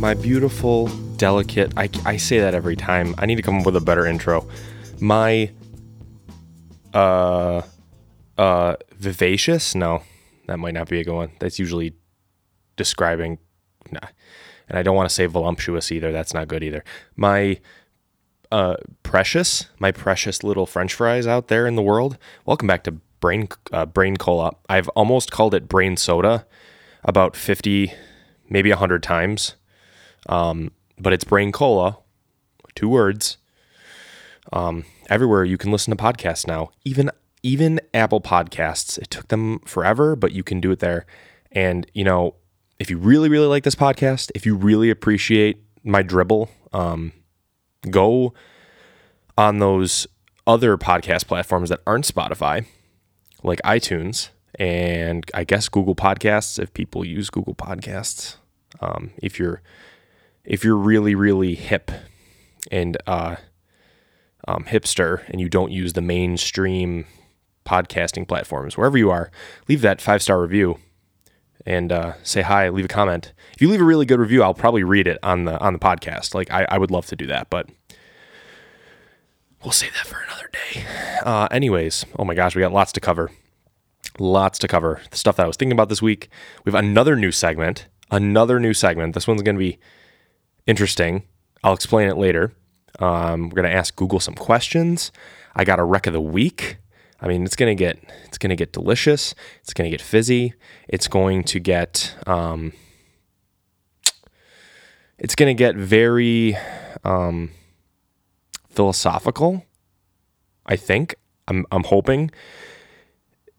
my beautiful, delicate, I, I say that every time. I need to come up with a better intro. My, uh, uh, vivacious? No, that might not be a good one. That's usually describing, nah. And I don't want to say voluptuous either. That's not good either. My, uh, precious, my precious little French fries out there in the world. Welcome back to Brain, uh, Brain Cola. I've almost called it Brain Soda about 50, maybe 100 times. Um, but it's Brain Cola, two words. Um, everywhere you can listen to podcasts now, even even Apple Podcasts. It took them forever, but you can do it there. And you know, if you really really like this podcast, if you really appreciate my dribble, um, go on those other podcast platforms that aren't Spotify, like iTunes and I guess Google Podcasts if people use Google Podcasts. Um, if you're if you're really really hip and uh, um, hipster and you don't use the mainstream podcasting platforms, wherever you are, leave that five star review and uh, say hi. Leave a comment. If you leave a really good review, I'll probably read it on the on the podcast. Like I, I would love to do that, but we'll save that for another day. Uh, anyways, oh my gosh, we got lots to cover. Lots to cover. The stuff that I was thinking about this week. We have another new segment. Another new segment. This one's going to be interesting. I'll explain it later. Um, we're going to ask Google some questions. I got a rec of the week. I mean, it's gonna get it's gonna get delicious. It's gonna get fizzy. It's going to get um, it's gonna get very um, philosophical. I think I'm I'm hoping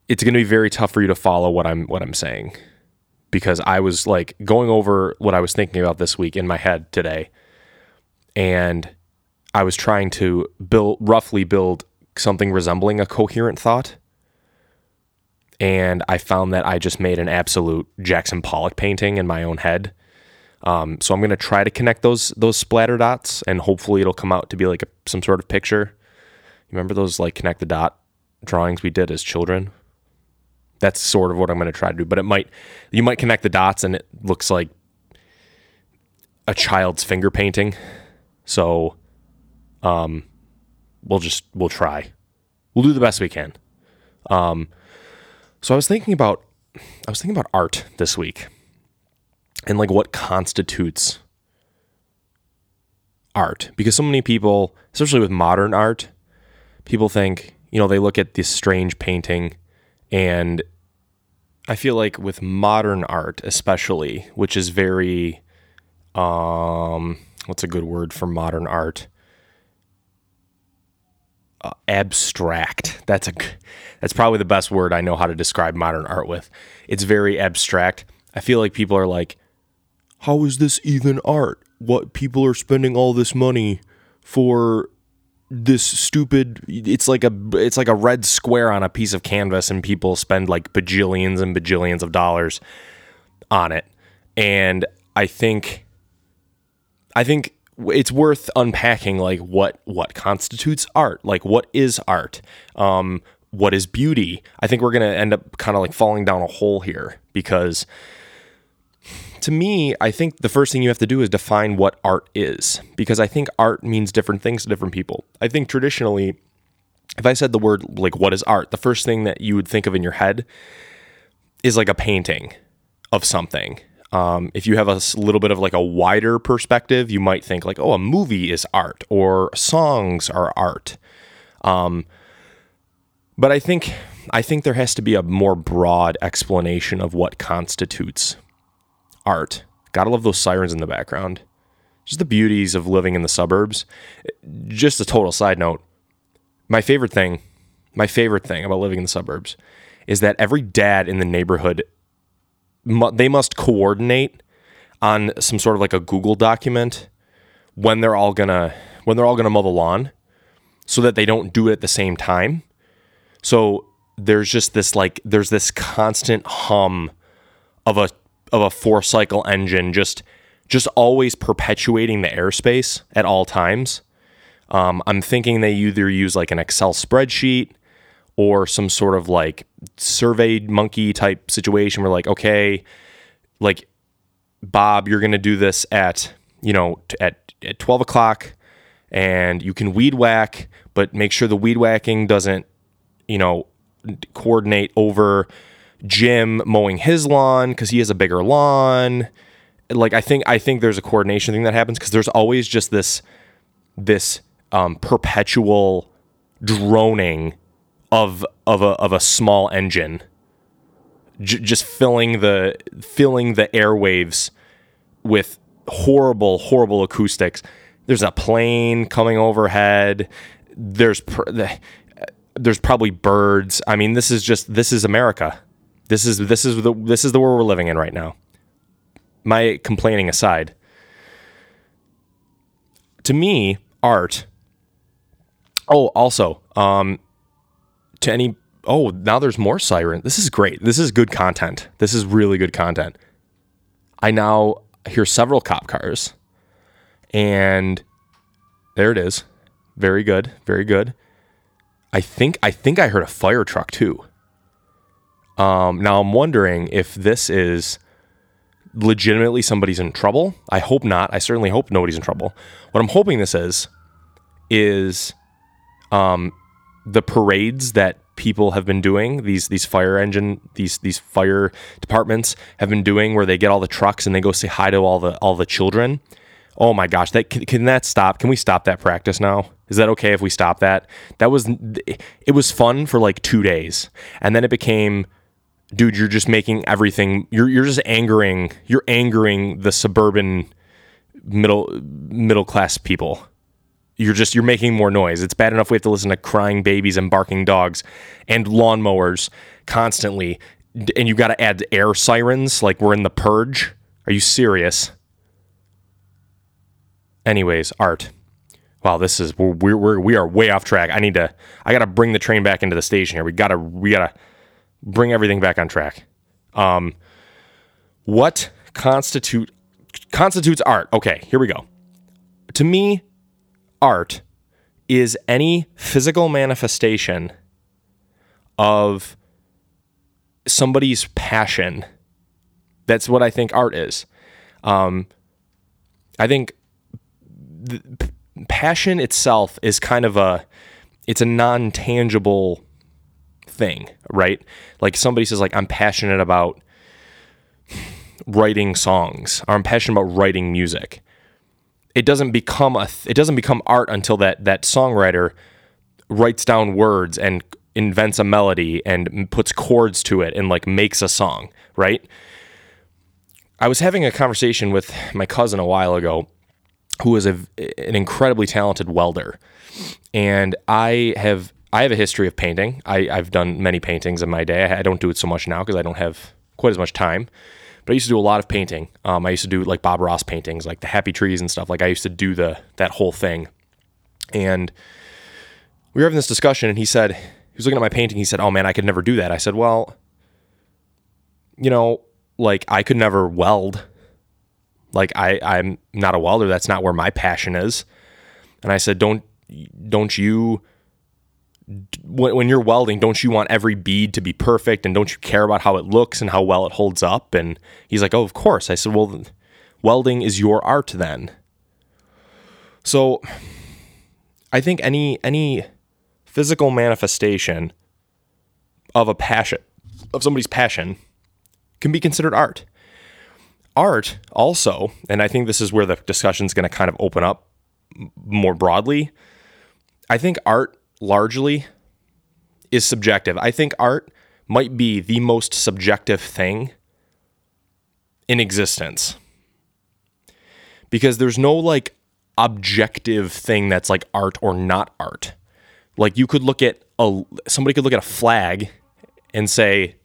it's going to be very tough for you to follow what I'm what I'm saying because I was like going over what I was thinking about this week in my head today and I was trying to build roughly build something resembling a coherent thought and I found that I just made an absolute Jackson Pollock painting in my own head. Um, so I'm going to try to connect those those splatter dots and hopefully it'll come out to be like a, some sort of picture. Remember those like connect the dot drawings we did as children? That's sort of what I'm going to try to do. But it might, you might connect the dots and it looks like a child's finger painting. So, um, we'll just, we'll try. We'll do the best we can. Um, so I was thinking about, I was thinking about art this week and like what constitutes art because so many people, especially with modern art, people think, you know, they look at this strange painting and I feel like with modern art, especially, which is very, um, what's a good word for modern art? Uh, abstract. That's a that's probably the best word I know how to describe modern art with. It's very abstract. I feel like people are like, "How is this even art? What people are spending all this money for this stupid it's like a it's like a red square on a piece of canvas and people spend like bajillions and bajillions of dollars on it. And i think i think it's worth unpacking like what what constitutes art. Like what is art? Um what is beauty? I think we're going to end up kind of like falling down a hole here because to me, I think the first thing you have to do is define what art is, because I think art means different things to different people. I think traditionally, if I said the word like what is art, the first thing that you would think of in your head is like a painting of something. Um, if you have a little bit of like a wider perspective, you might think like, oh, a movie is art or songs are art. Um, but I think I think there has to be a more broad explanation of what constitutes art. Gotta love those sirens in the background. Just the beauties of living in the suburbs. Just a total side note. My favorite thing, my favorite thing about living in the suburbs is that every dad in the neighborhood, they must coordinate on some sort of like a Google document when they're all gonna when they're all gonna mow the lawn, so that they don't do it at the same time. So there's just this like there's this constant hum of a of a four cycle engine just just always perpetuating the airspace at all times. Um, I'm thinking they either use like an Excel spreadsheet or some sort of like survey monkey type situation where like okay, like Bob, you're to do this at, you know, t- at, at 12 o'clock and you can weed whack, but make sure the weed whacking doesn't, you know, coordinate over Jim mowing his lawn because he has a bigger lawn. Like I think I think there's a coordination thing that happens because there's always just this this um, perpetual droning of of a of a small engine, J- just filling the filling the airwaves with horrible horrible acoustics. There's a plane coming overhead. There's pr- the, there's probably birds. I mean, this is just this is America. This is this is the this is the world we're living in right now. My complaining aside, to me, art. Oh, also, um, to any. Oh, now there's more siren. This is great. This is good content. This is really good content. I now hear several cop cars, and there it is. Very good. Very good. I think I think I heard a fire truck too. Um, now I'm wondering if this is legitimately somebody's in trouble. I hope not. I certainly hope nobody's in trouble. What I'm hoping this is is um, the parades that people have been doing these these fire engine these these fire departments have been doing where they get all the trucks and they go say hi to all the all the children oh my gosh that can, can that stop can we stop that practice now is that okay if we stop that that was it was fun for like two days and then it became dude you're just making everything you're, you're just angering you're angering the suburban middle middle class people. You're just you're making more noise. It's bad enough we have to listen to crying babies and barking dogs and lawnmowers constantly. And you got to add air sirens like we're in the purge. Are you serious? Anyways art. Wow this is we're, we're we are way off track. I need to i gotta bring the train back into the station here. We gotta we gotta bring everything back on track. Um what constitute constitutes art? Okay here we go. To me art is any physical manifestation of somebody's passion. That's what i think art is. Um i think passion itself is kind of a it's a non-tangible thing, right? Like somebody says like I'm passionate about writing songs or I'm passionate about writing music. It doesn't become a it doesn't become art until that that songwriter writes down words and invents a melody and puts chords to it and like makes a song, right? I was having a conversation with my cousin a while ago who is a, an incredibly talented welder. And I have I have a history of painting. I, have done many paintings in my day. I, I don't do it so much now because I don't have quite as much time. But I used to do a lot of painting. Um, I used to do like Bob Ross paintings, like the happy trees and stuff. Like I used to do the that whole thing. And we were having this discussion, and he said he was looking at my painting. He said, "Oh man, I could never do that." I said, "Well, you know, like I could never weld. Like I, I'm not a welder. That's not where my passion is. And I said, don't, don't you, when, when you're welding, don't you want every bead to be perfect? And don't you care about how it looks and how well it holds up? And he's like, oh, of course. I said, well, welding is your art then. So I think any, any physical manifestation of a passion, of somebody's passion, can be considered art art also, and I think this is where the discussion is going to kind of open up more broadly. I think art largely is subjective. I think art might be the most subjective thing in existence because there's no like objective thing that's like art or not art. Like you could look at a somebody could look at a flag and say,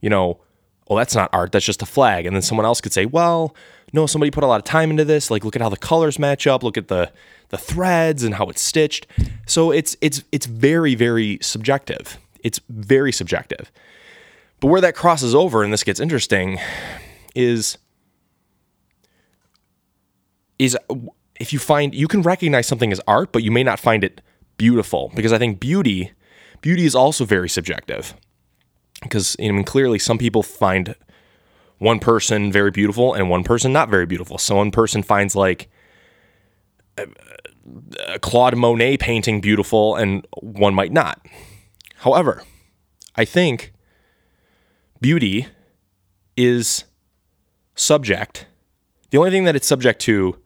you know, well, that's not art, that's just a flag. And then someone else could say, well, no, somebody put a lot of time into this. Like, look at how the colors match up, look at the the threads and how it's stitched. So it's it's it's very, very subjective. It's very subjective. But where that crosses over and this gets interesting is is if you find you can recognize something as art, but you may not find it beautiful because I think beauty beauty is also very subjective because I mean clearly some people find one person very beautiful and one person not very beautiful. So one person finds like a Claude Monet painting beautiful and one might not. However, I think beauty is subject. The only thing that it's subject to,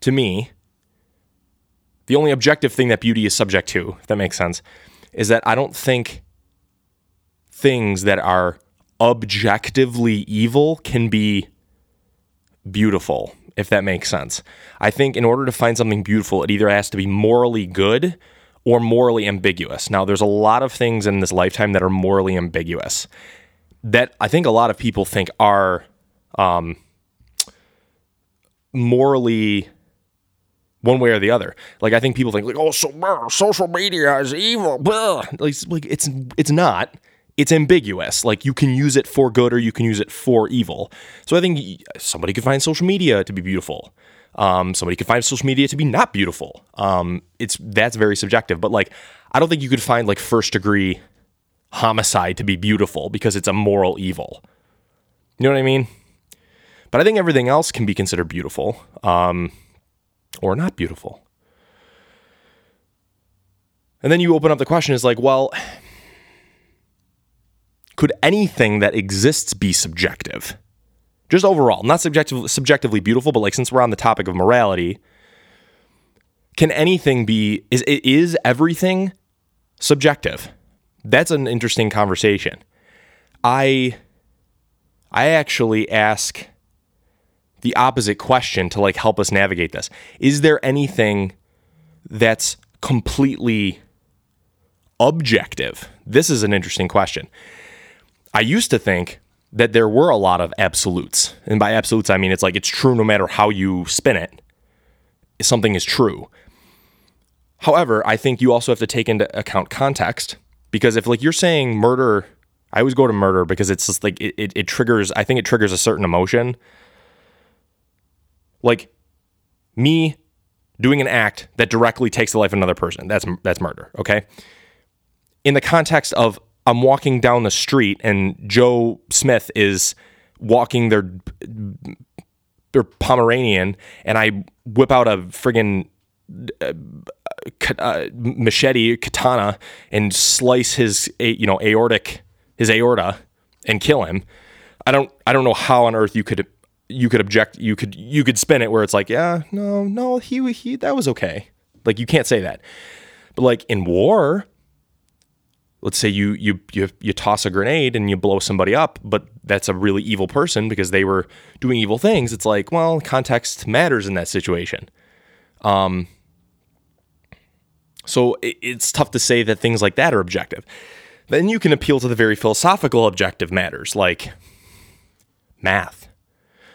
to me, the only objective thing that beauty is subject to, if that makes sense, is that I don't think things that are objectively evil can be beautiful, if that makes sense. I think in order to find something beautiful, it either has to be morally good or morally ambiguous. Now, there's a lot of things in this lifetime that are morally ambiguous that I think a lot of people think are um, morally one way or the other. Like I think people think like, oh, so social media is evil. Blah. Like, like it's it's not. It's ambiguous. Like you can use it for good or you can use it for evil. So I think somebody could find social media to be beautiful. Um, somebody could find social media to be not beautiful. Um, it's that's very subjective. But like, I don't think you could find like first degree homicide to be beautiful because it's a moral evil. You know what I mean? But I think everything else can be considered beautiful um, or not beautiful. And then you open up the question is like, well, could anything that exists be subjective? Just overall, not subjective, subjectively beautiful, but like since we're on the topic of morality, can anything be is is everything subjective? That's an interesting conversation. I I actually ask the opposite question to like help us navigate this. Is there anything that's completely objective? This is an interesting question. I used to think that there were a lot of absolutes. And by absolutes, I mean it's like it's true no matter how you spin it. Something is true. However, I think you also have to take into account context because if like you're saying murder, I always go to murder because it's just like it, it, it triggers, I think it triggers a certain emotion. Like me doing an act that directly takes the life of another person. That's that's murder, okay? In the context of I'm walking down the street and Joe Smith is walking their their Pomeranian and I whip out a friggin' uh, uh, machete katana and slice his you know aortic his aorta and kill him. I don't I don't know how on earth you could you could object you could you could spin it where it's like yeah no no he he that was okay like you can't say that but like in war let's say you you you you toss a grenade and you blow somebody up but that's a really evil person because they were doing evil things. It's like well context matters in that situation. Um so it's tough to say that things like that are objective. Then you can appeal to the very philosophical objective matters like math.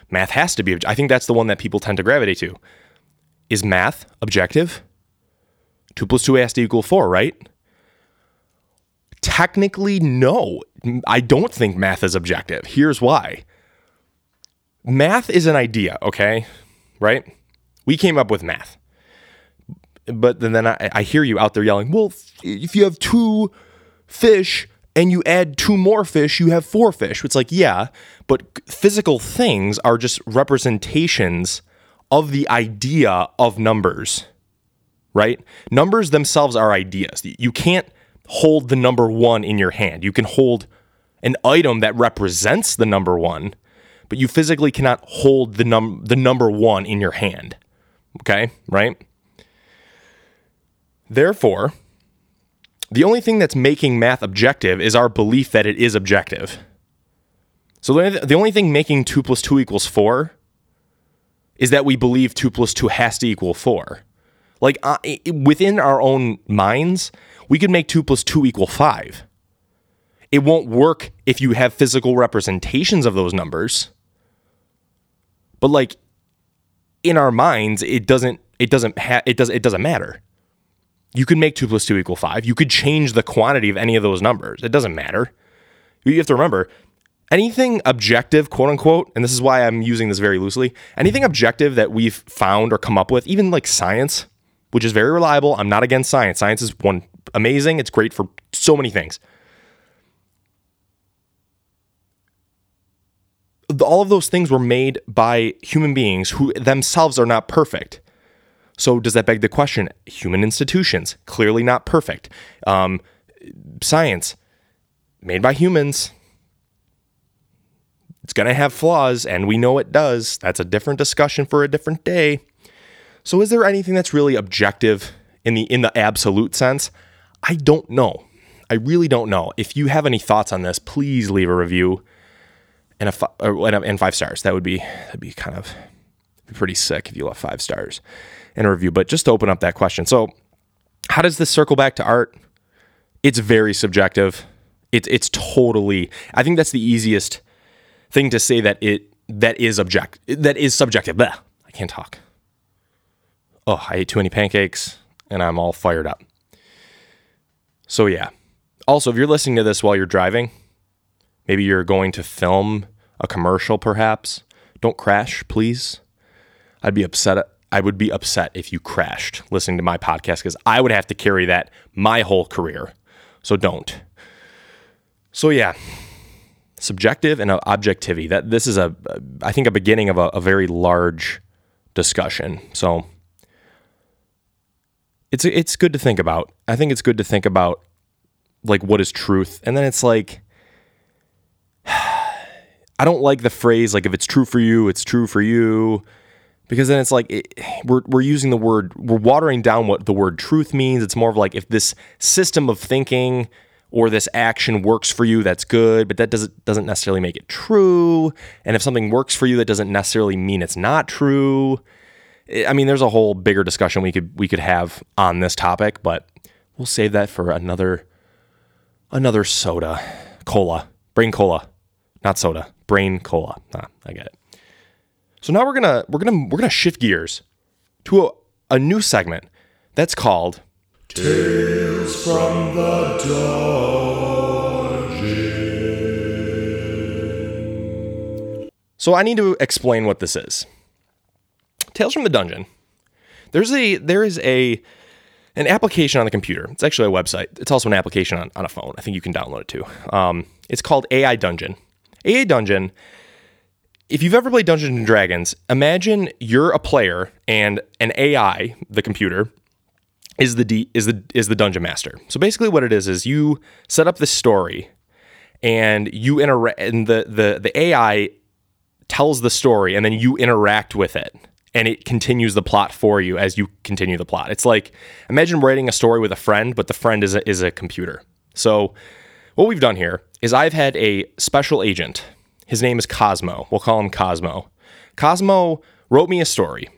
Math has to be i think that's the one that people tend to gravitate to. Is math objective? 2 plus 2 has to equal 4 right Technically, no. I don't think math is objective. Here's why math is an idea, okay? Right? We came up with math. But then, then I, I hear you out there yelling, well, if you have two fish and you add two more fish, you have four fish. It's like, yeah, but physical things are just representations of the idea of numbers, right? Numbers themselves are ideas. You can't hold the number one in your hand. You can hold an item that represents the number one, but you physically cannot hold the num the number one in your hand. Okay, right? Therefore, the only thing that's making math objective is our belief that it is objective. So the only thing making 2 plus 2 equals 4 is that we believe 2 plus 2 has to equal 4. Like uh, within our own minds, we could make 2 plus 2 equal 5. It won't work if you have physical representations of those numbers. But like in our minds, it doesn't it doesn't ha- it does it doesn't matter. You could make 2 plus 2 equal 5. You could change the quantity of any of those numbers. It doesn't matter. You have to remember anything objective, quote unquote, and this is why I'm using this very loosely, anything objective that we've found or come up with, even like science, which is very reliable. I'm not against science. Science is one amazing. It's great for so many things. all of those things were made by human beings who themselves are not perfect. So does that beg the question? Human institutions clearly not perfect. Um, science made by humans. It's going to have flaws, and we know it does. That's a different discussion for a different day. So, is there anything that's really objective in the in the absolute sense? I don't know. I really don't know. If you have any thoughts on this, please leave a review and a and five stars. That would be that'd be kind of be pretty sick if you left five stars in a review. But just to open up that question, so how does this circle back to art? It's very subjective. It's it's totally. I think that's the easiest thing to say that it that is object that is subjective. Blah, I can't talk. Oh, I ate too many pancakes and I'm all fired up. So yeah. Also, if you're listening to this while you're driving, maybe you're going to film a commercial perhaps, don't crash, please. I'd be upset I would be upset if you crashed listening to my podcast because I would have to carry that my whole career. So don't. So yeah, subjective and objectivity. That this is a, I think, a beginning of a, a very large discussion. So it's it's good to think about. I think it's good to think about like what is truth, and then it's like. I don't like the phrase like if it's true for you, it's true for you because then it's like it, we're we're using the word we're watering down what the word truth means. It's more of like if this system of thinking or this action works for you, that's good, but that doesn't doesn't necessarily make it true. And if something works for you, that doesn't necessarily mean it's not true. I mean, there's a whole bigger discussion we could we could have on this topic, but we'll save that for another another soda, cola, brain cola, not soda, brain cola. Ah, I get it. So now we're gonna we're gonna we're gonna shift gears to a, a new segment that's called Tales from the Dungeon. So I need to explain what this is. Tales from the Dungeon. There's a there is a an application on the computer. It's actually a website. It's also an application on, on a phone. I think you can download it too. Um, it's called AI Dungeon. AI Dungeon. If you've ever played Dungeons and Dragons, imagine you're a player and an AI, the computer, is the D, is the is the dungeon master. So basically, what it is is you set up the story, and you interact, and the the the AI tells the story, and then you interact with it, and it continues the plot for you as you continue the plot. It's like imagine writing a story with a friend, but the friend is a, is a computer. So what we've done here is I've had a special agent. His name is Cosmo. We'll call him Cosmo. Cosmo wrote me a story.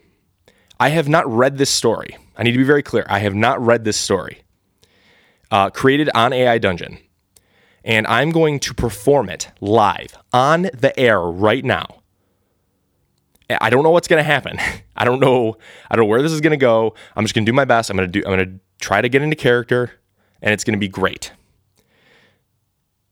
I have not read this story. I need to be very clear. I have not read this story. Uh, created on AI Dungeon. And I'm going to perform it live on the air right now. I don't know what's going to happen. I don't know. I don't know where this is going to go. I'm just going to do my best. I'm going to do. I'm going to try to get into character, and it's going to be great.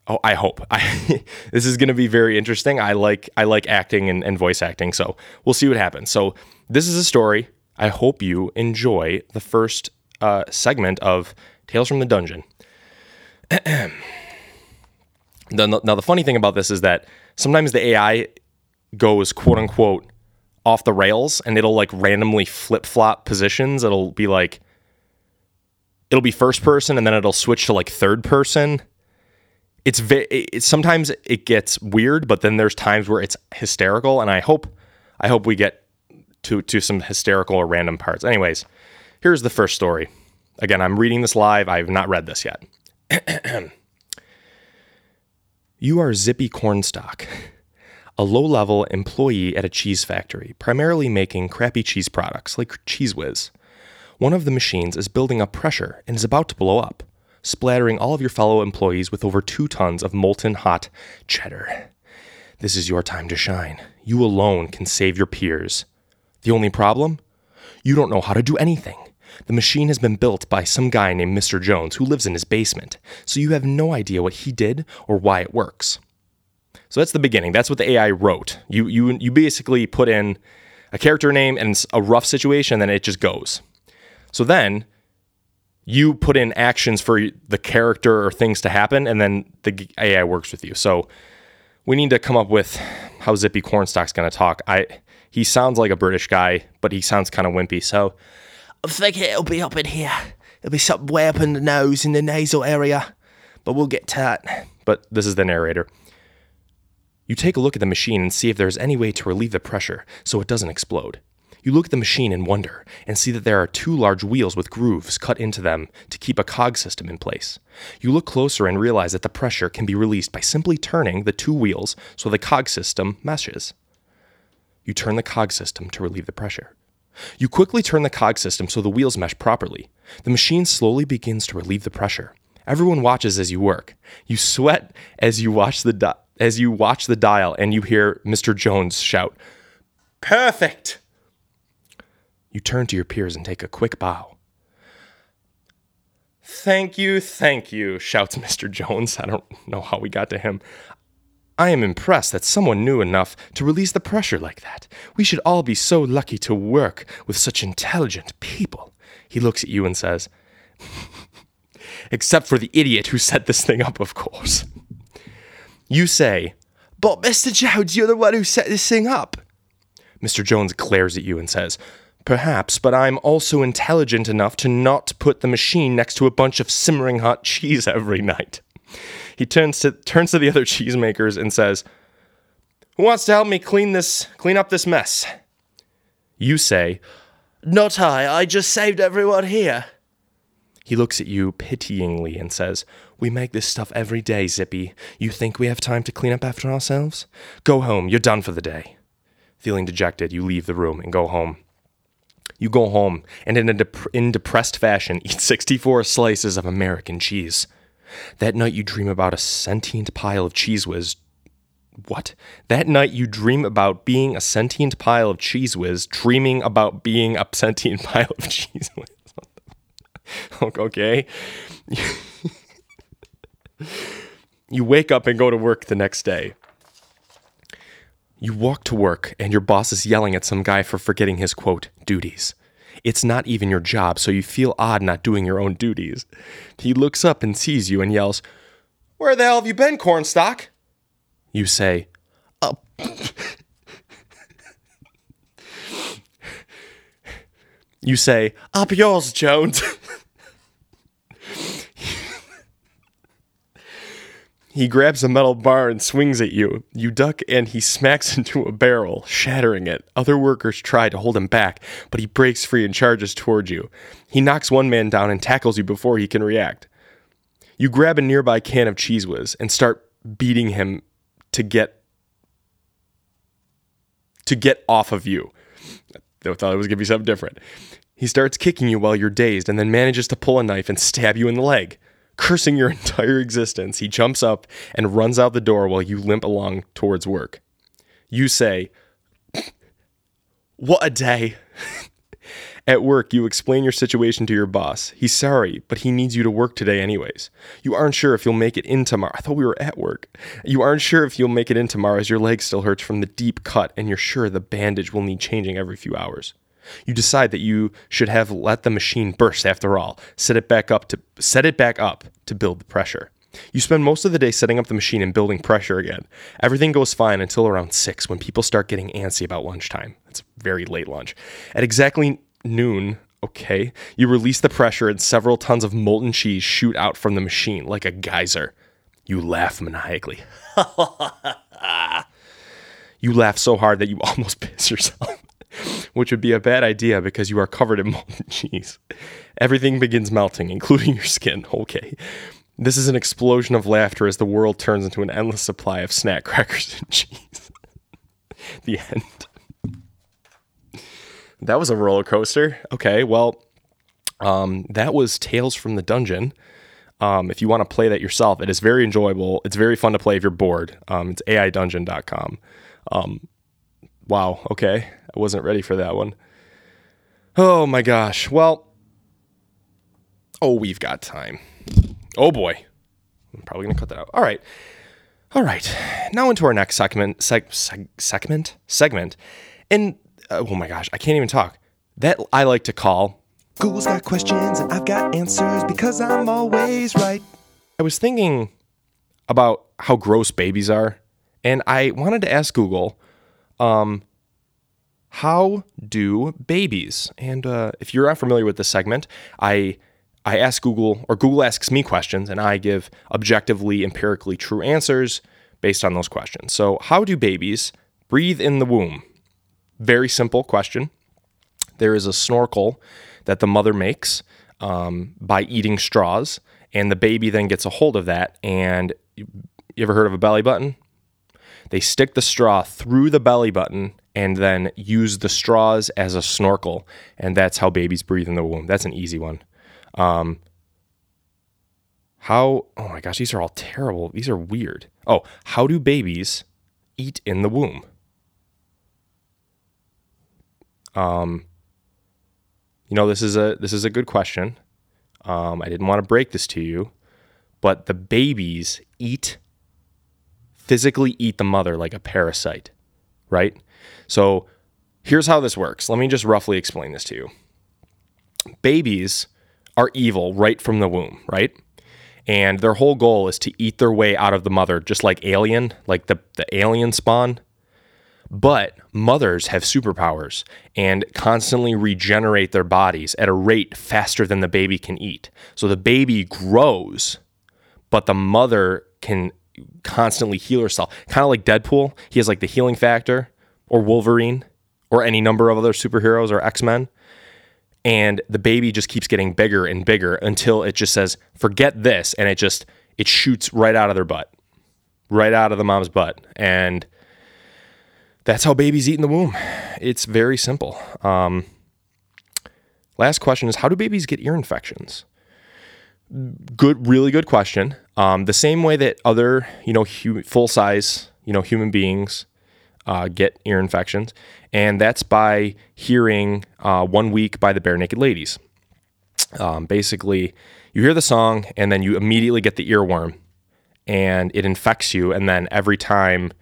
Oh, I hope. I, this is going to be very interesting. I like I like acting and, and voice acting, so we'll see what happens. So this is a story I hope you enjoy the first uh, segment of Tales from the Dungeon. now, the funny thing about this is that sometimes the AI goes quote unquote off the rails and it'll like randomly flip flop positions. It'll be like, it'll be first person and then it'll switch to like third person. It's very, it, sometimes it gets weird, but then there's times where it's hysterical. And I hope, I hope we get to to some hysterical or random parts. Anyways, here's the first story. Again, I'm reading this live. I've not read this yet. you are Zippy Cornstalk, a low level employee at a cheese factory, primarily making crappy cheese products like Cheez Whiz. One of the machines is building up pressure and is about to blow up, splattering all of your fellow employees with over two tons of molten hot cheddar. This is your time to shine. You alone can save your peers. The only problem? You don't know how to do anything. The machine has been built by some guy named Mr. Jones who lives in his basement, so you have no idea what he did or why it works. So that's the beginning. That's what the AI wrote. You you you basically put in a character name and a rough situation, and then it just goes. So then you put in actions for the character or things to happen, and then the AI works with you. So we need to come up with how Zippy Cornstalk's going to talk. I he sounds like a British guy, but he sounds kind of wimpy. So I think it'll be up in here. It'll be something way up in the nose, in the nasal area. But we'll get to that. But this is the narrator. You take a look at the machine and see if there's any way to relieve the pressure so it doesn't explode. You look at the machine in wonder and see that there are two large wheels with grooves cut into them to keep a cog system in place. You look closer and realize that the pressure can be released by simply turning the two wheels so the cog system meshes. You turn the cog system to relieve the pressure. You quickly turn the cog system so the wheels mesh properly. The machine slowly begins to relieve the pressure. Everyone watches as you work. You sweat as you watch the di- as you watch the dial and you hear Mr. Jones shout, "Perfect!" You turn to your peers and take a quick bow. Thank you, thank you, shouts Mr. Jones. I don't know how we got to him. I am impressed that someone knew enough to release the pressure like that. We should all be so lucky to work with such intelligent people. He looks at you and says, Except for the idiot who set this thing up, of course. You say, But Mr. Jones, you're the one who set this thing up. Mr. Jones glares at you and says, Perhaps, but I'm also intelligent enough to not put the machine next to a bunch of simmering hot cheese every night. He turns to turns to the other cheesemakers and says, "Who wants to help me clean this clean up this mess?" You say, "Not I. I just saved everyone here." He looks at you pityingly and says, "We make this stuff every day, Zippy. You think we have time to clean up after ourselves? Go home. You're done for the day." Feeling dejected, you leave the room and go home. You go home and, in a dep- in depressed fashion, eat 64 slices of American cheese. That night you dream about a sentient pile of cheese whiz. What? That night you dream about being a sentient pile of cheese whiz, dreaming about being a sentient pile of cheese whiz. okay. You wake up and go to work the next day. You walk to work and your boss is yelling at some guy for forgetting his quote, duties. It's not even your job, so you feel odd not doing your own duties. He looks up and sees you and yells, Where the hell have you been, Cornstalk? You say, oh. Up. you say, Up yours, Jones. He grabs a metal bar and swings at you. You duck and he smacks into a barrel, shattering it. Other workers try to hold him back, but he breaks free and charges toward you. He knocks one man down and tackles you before he can react. You grab a nearby can of Cheese Whiz and start beating him to get to get off of you. I thought it was gonna be something different. He starts kicking you while you're dazed and then manages to pull a knife and stab you in the leg. Cursing your entire existence, he jumps up and runs out the door while you limp along towards work. You say, What a day! At work, you explain your situation to your boss. He's sorry, but he needs you to work today anyways. You aren't sure if you'll make it in tomorrow. I thought we were at work. You aren't sure if you'll make it in tomorrow as your leg still hurts from the deep cut and you're sure the bandage will need changing every few hours. You decide that you should have let the machine burst after all. Set it back up to set it back up to build the pressure. You spend most of the day setting up the machine and building pressure again. Everything goes fine until around 6 when people start getting antsy about lunchtime. It's very late lunch. At exactly noon, okay, you release the pressure and several tons of molten cheese shoot out from the machine like a geyser. You laugh maniacally. you laugh so hard that you almost piss yourself which would be a bad idea because you are covered in molten cheese. Everything begins melting, including your skin. Okay. This is an explosion of laughter as the world turns into an endless supply of snack crackers and cheese. the end. That was a roller coaster. Okay, well, um, that was Tales from the Dungeon. Um, if you want to play that yourself, it is very enjoyable. It's very fun to play if you're bored. Um, it's aidungeon.com. Um, wow, okay. I wasn't ready for that one. Oh my gosh. Well, oh, we've got time. Oh boy. I'm probably going to cut that out. All right. All right. Now into our next segment, seg- seg- segment, segment. And uh, oh my gosh, I can't even talk. That I like to call Google's got questions and I've got answers because I'm always right. I was thinking about how gross babies are And I wanted to ask Google, um, how do babies? And uh, if you're not familiar with this segment, I I ask Google, or Google asks me questions, and I give objectively, empirically true answers based on those questions. So, how do babies breathe in the womb? Very simple question. There is a snorkel that the mother makes um, by eating straws, and the baby then gets a hold of that. And you ever heard of a belly button? They stick the straw through the belly button and then use the straws as a snorkel, and that's how babies breathe in the womb. That's an easy one. Um, how, oh my gosh, these are all terrible. These are weird. Oh, how do babies eat in the womb? Um, you know, this is a this is a good question. Um, I didn't want to break this to you, but the babies eat physically eat the mother like a parasite, right? So here's how this works. Let me just roughly explain this to you. Babies are evil right from the womb, right? And their whole goal is to eat their way out of the mother, just like Alien, like the, the alien spawn. But mothers have superpowers and constantly regenerate their bodies at a rate faster than the baby can eat. So the baby grows, but the mother can constantly heal herself. Kind of like Deadpool. He has like the healing factor, or Wolverine, or any number of other superheroes or X Men and the baby just keeps getting bigger and bigger until it just says forget this and it just it shoots right out of their butt. Right out of the mom's butt. And that's how babies eat in the womb. It's very simple. Um, last question is how do babies get ear infections good really good question um, the same way that other you know full size you know human beings uh, get ear infections, and that's by hearing uh, One Week by the Barenaked Ladies. Um, basically, you hear the song, and then you immediately get the earworm, and it infects you, and then every time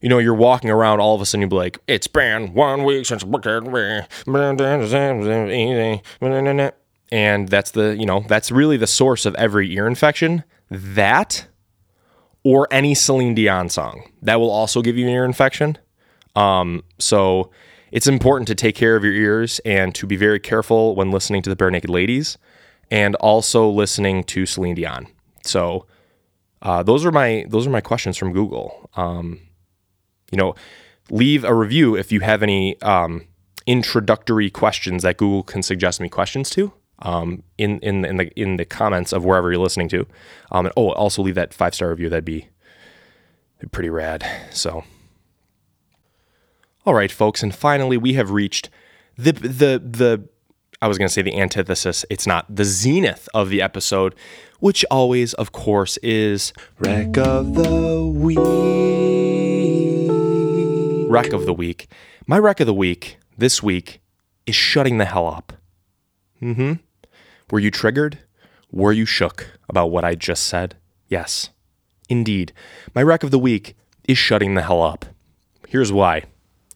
you know, you're walking around, all of a sudden you'll be like, it's been one week since and that's the, you know, that's really the source of every ear infection. That or any Celine Dion song. That will also give you an ear infection. Um, so it's important to take care of your ears and to be very careful when listening to the Barenaked Ladies and also listening to Celine Dion. So uh, those are my those are my questions from Google. Um, you know, leave a review if you have any um, introductory questions that Google can suggest me questions to um, in in in the in the comments of wherever you're listening to. Um, and oh, also leave that five star review. That'd be, pretty rad. So, all right, folks, and finally we have reached the the the. I was going to say the antithesis. It's not the zenith of the episode, which always, of course, is rec of the week. Rec of the week. My rec of the week this week is shutting the hell up. Mm-hmm. Were you triggered? Were you shook about what I just said? Yes, indeed. My rec of the week is shutting the hell up. Here's why.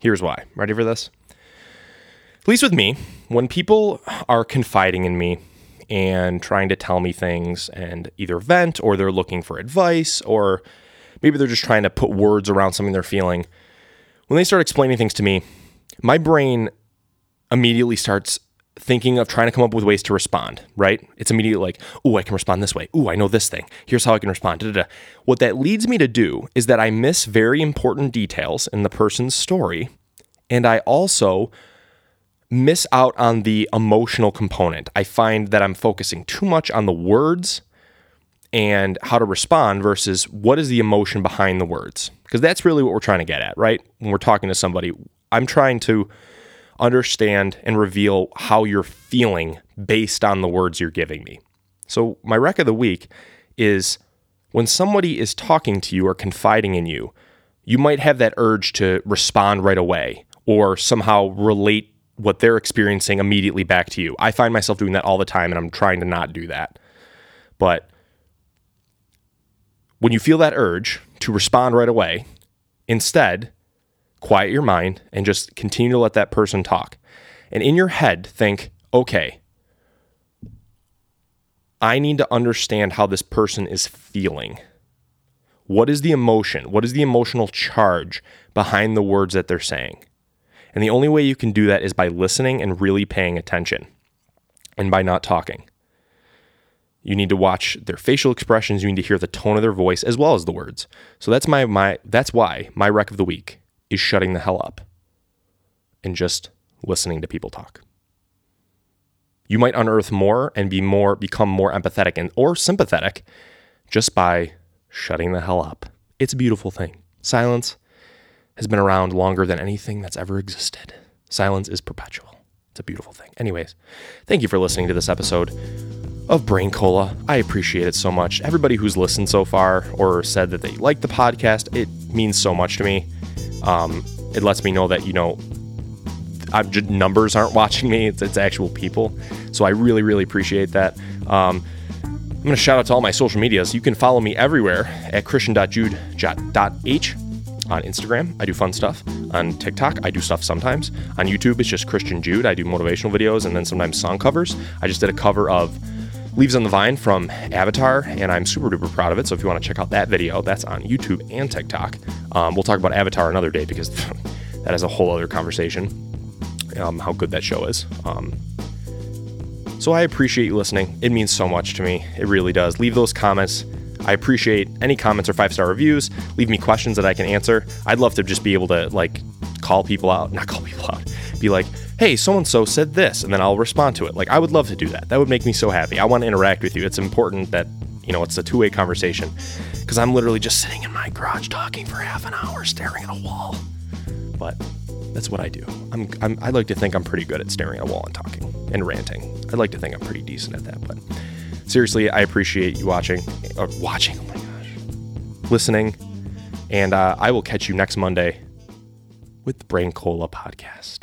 Here's why. Ready for this? At least with me, when people are confiding in me and trying to tell me things and either vent or they're looking for advice or maybe they're just trying to put words around something they're feeling, when they start explaining things to me, my brain immediately starts thinking of trying to come up with ways to respond, right? It's immediately like, oh, I can respond this way. Oh, I know this thing. Here's how I can respond. Da-da-da. What that leads me to do is that I miss very important details in the person's story. And I also miss out on the emotional component. I find that I'm focusing too much on the words and how to respond versus what is the emotion behind the words. Because that's really what we're trying to get at, right? When we're talking to somebody, I'm trying to understand and reveal how you're feeling based on the words you're giving me. So, my rec of the week is when somebody is talking to you or confiding in you, you might have that urge to respond right away or somehow relate what they're experiencing immediately back to you. I find myself doing that all the time and I'm trying to not do that. But when you feel that urge to respond right away, instead, quiet your mind and just continue to let that person talk. And in your head, think, okay, I need to understand how this person is feeling. What is the emotion? What is the emotional charge behind the words that they're saying? And the only way you can do that is by listening and really paying attention and by not talking. You need to watch their facial expressions, you need to hear the tone of their voice as well as the words. So that's my my that's why my rec of the week is shutting the hell up and just listening to people talk. You might unearth more and be more become more empathetic and or sympathetic just by shutting the hell up. It's a beautiful thing. Silence has been around longer than anything that's ever existed. Silence is perpetual. It's a beautiful thing. Anyways, thank you for listening to this episode of Brain Cola. I appreciate it so much. Everybody who's listened so far or said that they like the podcast, it means so much to me. Um, it lets me know that, you know, just, numbers aren't watching me, it's, it's actual people. So I really, really appreciate that. Um, I'm going to shout out to all my social medias. You can follow me everywhere at christian.jude.h on Instagram. I do fun stuff. On TikTok, I do stuff sometimes. On YouTube, it's just Christian Jude. I do motivational videos and then sometimes song covers. I just did a cover of Leaves on the Vine from Avatar, and I'm super duper proud of it. So if you want to check out that video, that's on YouTube and TikTok. Um, we'll talk about Avatar another day because that is a whole other conversation. Um, how good that show is. Um, so I appreciate you listening. It means so much to me. It really does. Leave those comments. I appreciate any comments or five star reviews. Leave me questions that I can answer. I'd love to just be able to like call people out, not call people out, be like, hey, so and so said this, and then I'll respond to it. Like, I would love to do that. That would make me so happy. I want to interact with you. It's important that, you know, it's a two way conversation because I'm literally just sitting in my garage talking for half an hour, staring at a wall. But that's what I do. I'm, I'm, I like to think I'm pretty good at staring at a wall and talking and ranting. I'd like to think I'm pretty decent at that. But seriously, I appreciate you watching. Or watching, oh my gosh. Listening. And uh, I will catch you next Monday with the Brain Cola podcast.